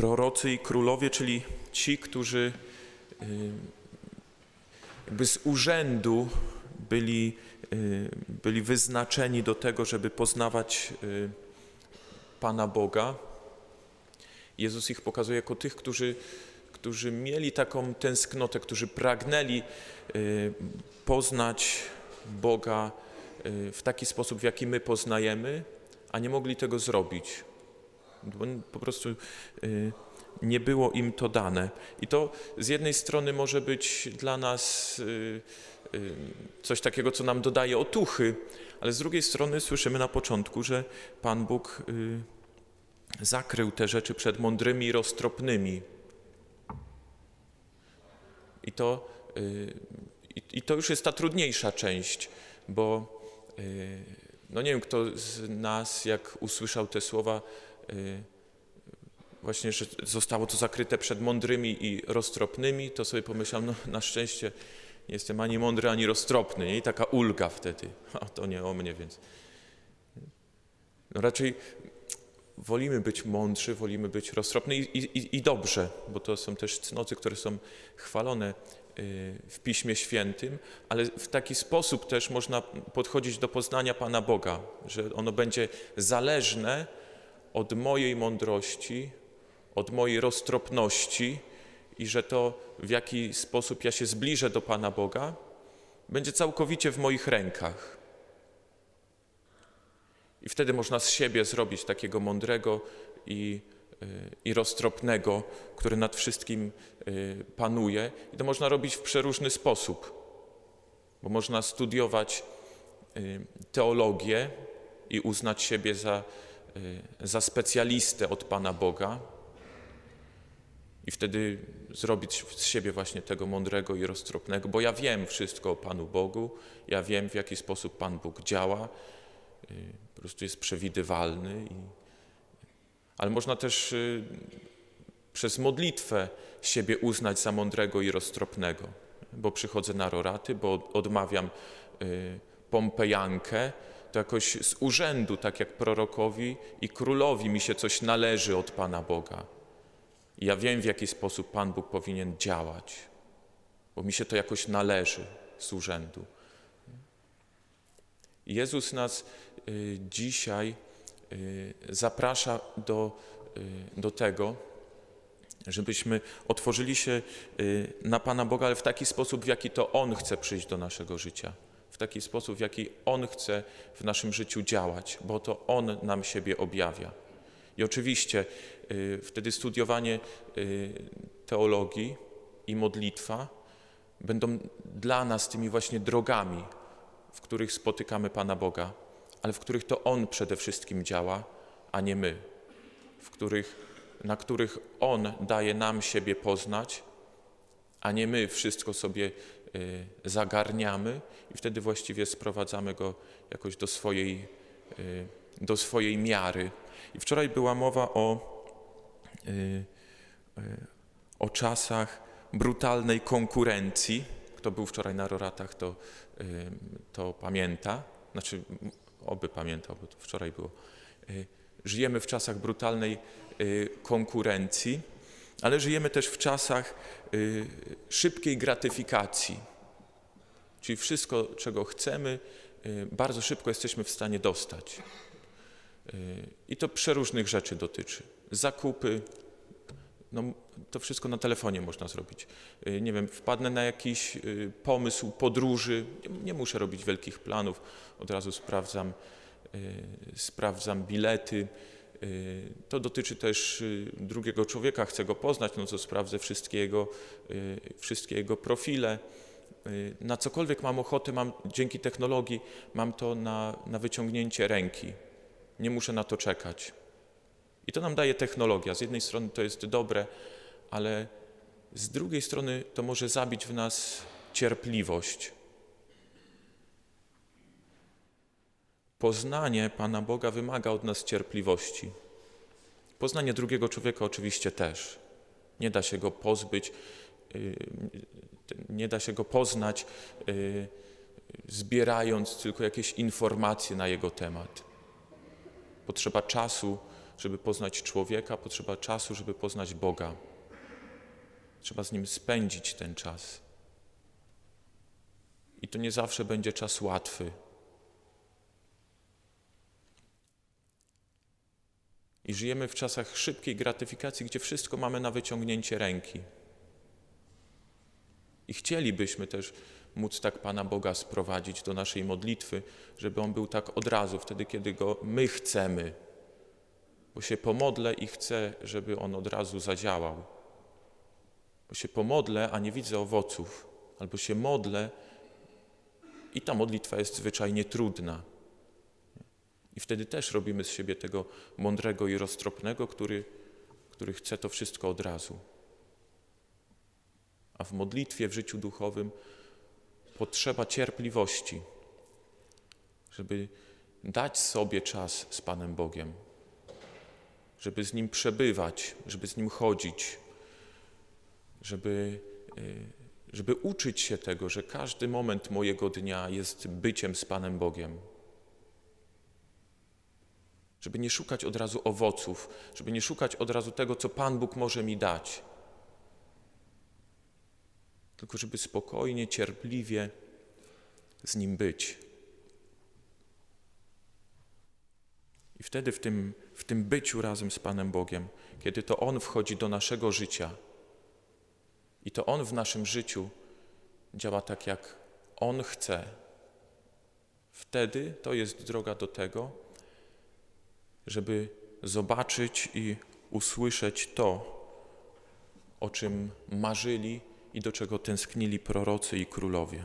prorocy i królowie, czyli ci, którzy y, jakby z urzędu byli, y, byli wyznaczeni do tego, żeby poznawać y, Pana Boga. Jezus ich pokazuje jako tych, którzy, którzy mieli taką tęsknotę, którzy pragnęli poznać Boga w taki sposób, w jaki my poznajemy, a nie mogli tego zrobić. Bo po prostu nie było im to dane. I to z jednej strony może być dla nas y, y, coś takiego, co nam dodaje otuchy, ale z drugiej strony słyszymy na początku, że Pan Bóg y, zakrył te rzeczy przed mądrymi i roztropnymi. I to, i to już jest ta trudniejsza część, bo no nie wiem, kto z nas, jak usłyszał te słowa, właśnie, że zostało to zakryte przed mądrymi i roztropnymi, to sobie pomyślałem, no na szczęście nie jestem ani mądry, ani roztropny. Nie? I taka ulga wtedy. A to nie o mnie, więc... No raczej wolimy być mądrzy, wolimy być roztropni i, i, i dobrze, bo to są też cnoty, które są chwalone y, w Piśmie Świętym, ale w taki sposób też można podchodzić do poznania Pana Boga, że ono będzie zależne od mojej mądrości, od mojej roztropności i że to, w jaki sposób ja się zbliżę do Pana Boga, będzie całkowicie w moich rękach. I wtedy można z siebie zrobić takiego mądrego i, y, i roztropnego, który nad wszystkim y, panuje. I to można robić w przeróżny sposób, bo można studiować y, teologię i uznać siebie za, za specjalistę od Pana Boga, i wtedy zrobić z siebie właśnie tego mądrego i roztropnego, bo ja wiem wszystko o Panu Bogu, ja wiem w jaki sposób Pan Bóg działa, y, po prostu jest przewidywalny. I... Ale można też y, przez modlitwę siebie uznać za mądrego i roztropnego, bo przychodzę na roraty, bo odmawiam y, Pompejankę, to jakoś z urzędu, tak jak prorokowi i królowi mi się coś należy od Pana Boga. I ja wiem, w jaki sposób Pan Bóg powinien działać, bo mi się to jakoś należy z urzędu. Jezus nas y, dzisiaj y, zaprasza do, y, do tego, żebyśmy otworzyli się na Pana Boga, ale w taki sposób, w jaki to On chce przyjść do naszego życia, taki sposób, w jaki On chce w naszym życiu działać, bo to On nam siebie objawia. I oczywiście y, wtedy studiowanie y, teologii i modlitwa będą dla nas tymi właśnie drogami, w których spotykamy Pana Boga, ale w których to On przede wszystkim działa, a nie my, w których, na których On daje nam siebie poznać, a nie my wszystko sobie zagarniamy i wtedy właściwie sprowadzamy Go jakoś do swojej, do swojej miary. I wczoraj była mowa o, y, y, o czasach brutalnej konkurencji. Kto był wczoraj na Roratach, to, y, to pamięta. Znaczy, oby pamiętał, bo to wczoraj było. Żyjemy w czasach brutalnej konkurencji, ale żyjemy też w czasach szybkiej gratyfikacji. Czyli wszystko, czego chcemy, bardzo szybko jesteśmy w stanie dostać. I to przeróżnych rzeczy dotyczy. Zakupy, no, to wszystko na telefonie można zrobić. Y, nie wiem, wpadnę na jakiś y, pomysł podróży, nie muszę robić wielkich planów, od razu sprawdzam, y, sprawdzam bilety. To dotyczy też drugiego człowieka, chcę go poznać, no to sprawdzę wszystkie jego, wszystkie jego profile. Na cokolwiek mam ochotę, mam dzięki technologii, mam to na, na wyciągnięcie ręki nie muszę na to czekać. I to nam daje technologia. Z jednej strony to jest dobre, ale z drugiej strony to może zabić w nas cierpliwość. Poznanie Pana Boga wymaga od nas cierpliwości. Poznanie drugiego człowieka oczywiście też. Nie da się go pozbyć, y, nie da się go poznać, y, zbierając tylko jakieś informacje na jego temat. Potrzeba czasu, żeby poznać człowieka, potrzeba czasu, żeby poznać Boga. Trzeba z nim spędzić ten czas. I to nie zawsze będzie czas łatwy. I żyjemy w czasach szybkiej gratyfikacji, gdzie wszystko mamy na wyciągnięcie ręki. I chcielibyśmy też móc tak Pana Boga sprowadzić do naszej modlitwy, żeby On był tak od razu, wtedy kiedy Go my chcemy. Bo się pomodlę i chcę, żeby On od razu zadziałał. Bo się pomodlę, a nie widzę owoców. Albo się modlę i ta modlitwa jest zwyczajnie trudna. I wtedy też robimy z siebie tego mądrego i roztropnego, który, który chce to wszystko od razu. A w modlitwie, w życiu duchowym potrzeba cierpliwości, żeby dać sobie czas z Panem Bogiem, żeby z Nim przebywać, żeby z Nim chodzić, żeby, y, żeby uczyć się tego, że każdy moment mojego dnia jest byciem z Panem Bogiem. Żeby nie szukać od razu owoców, żeby nie szukać od razu tego, co Pan Bóg może mi dać tylko żeby spokojnie, cierpliwie z Nim być. I wtedy w tym, w tym byciu razem z Panem Bogiem, kiedy to On wchodzi do naszego życia i to On w naszym życiu działa tak, jak On chce, wtedy to jest droga do tego, żeby zobaczyć i usłyszeć to, o czym marzyli i do czego tęsknili prorocy i królowie.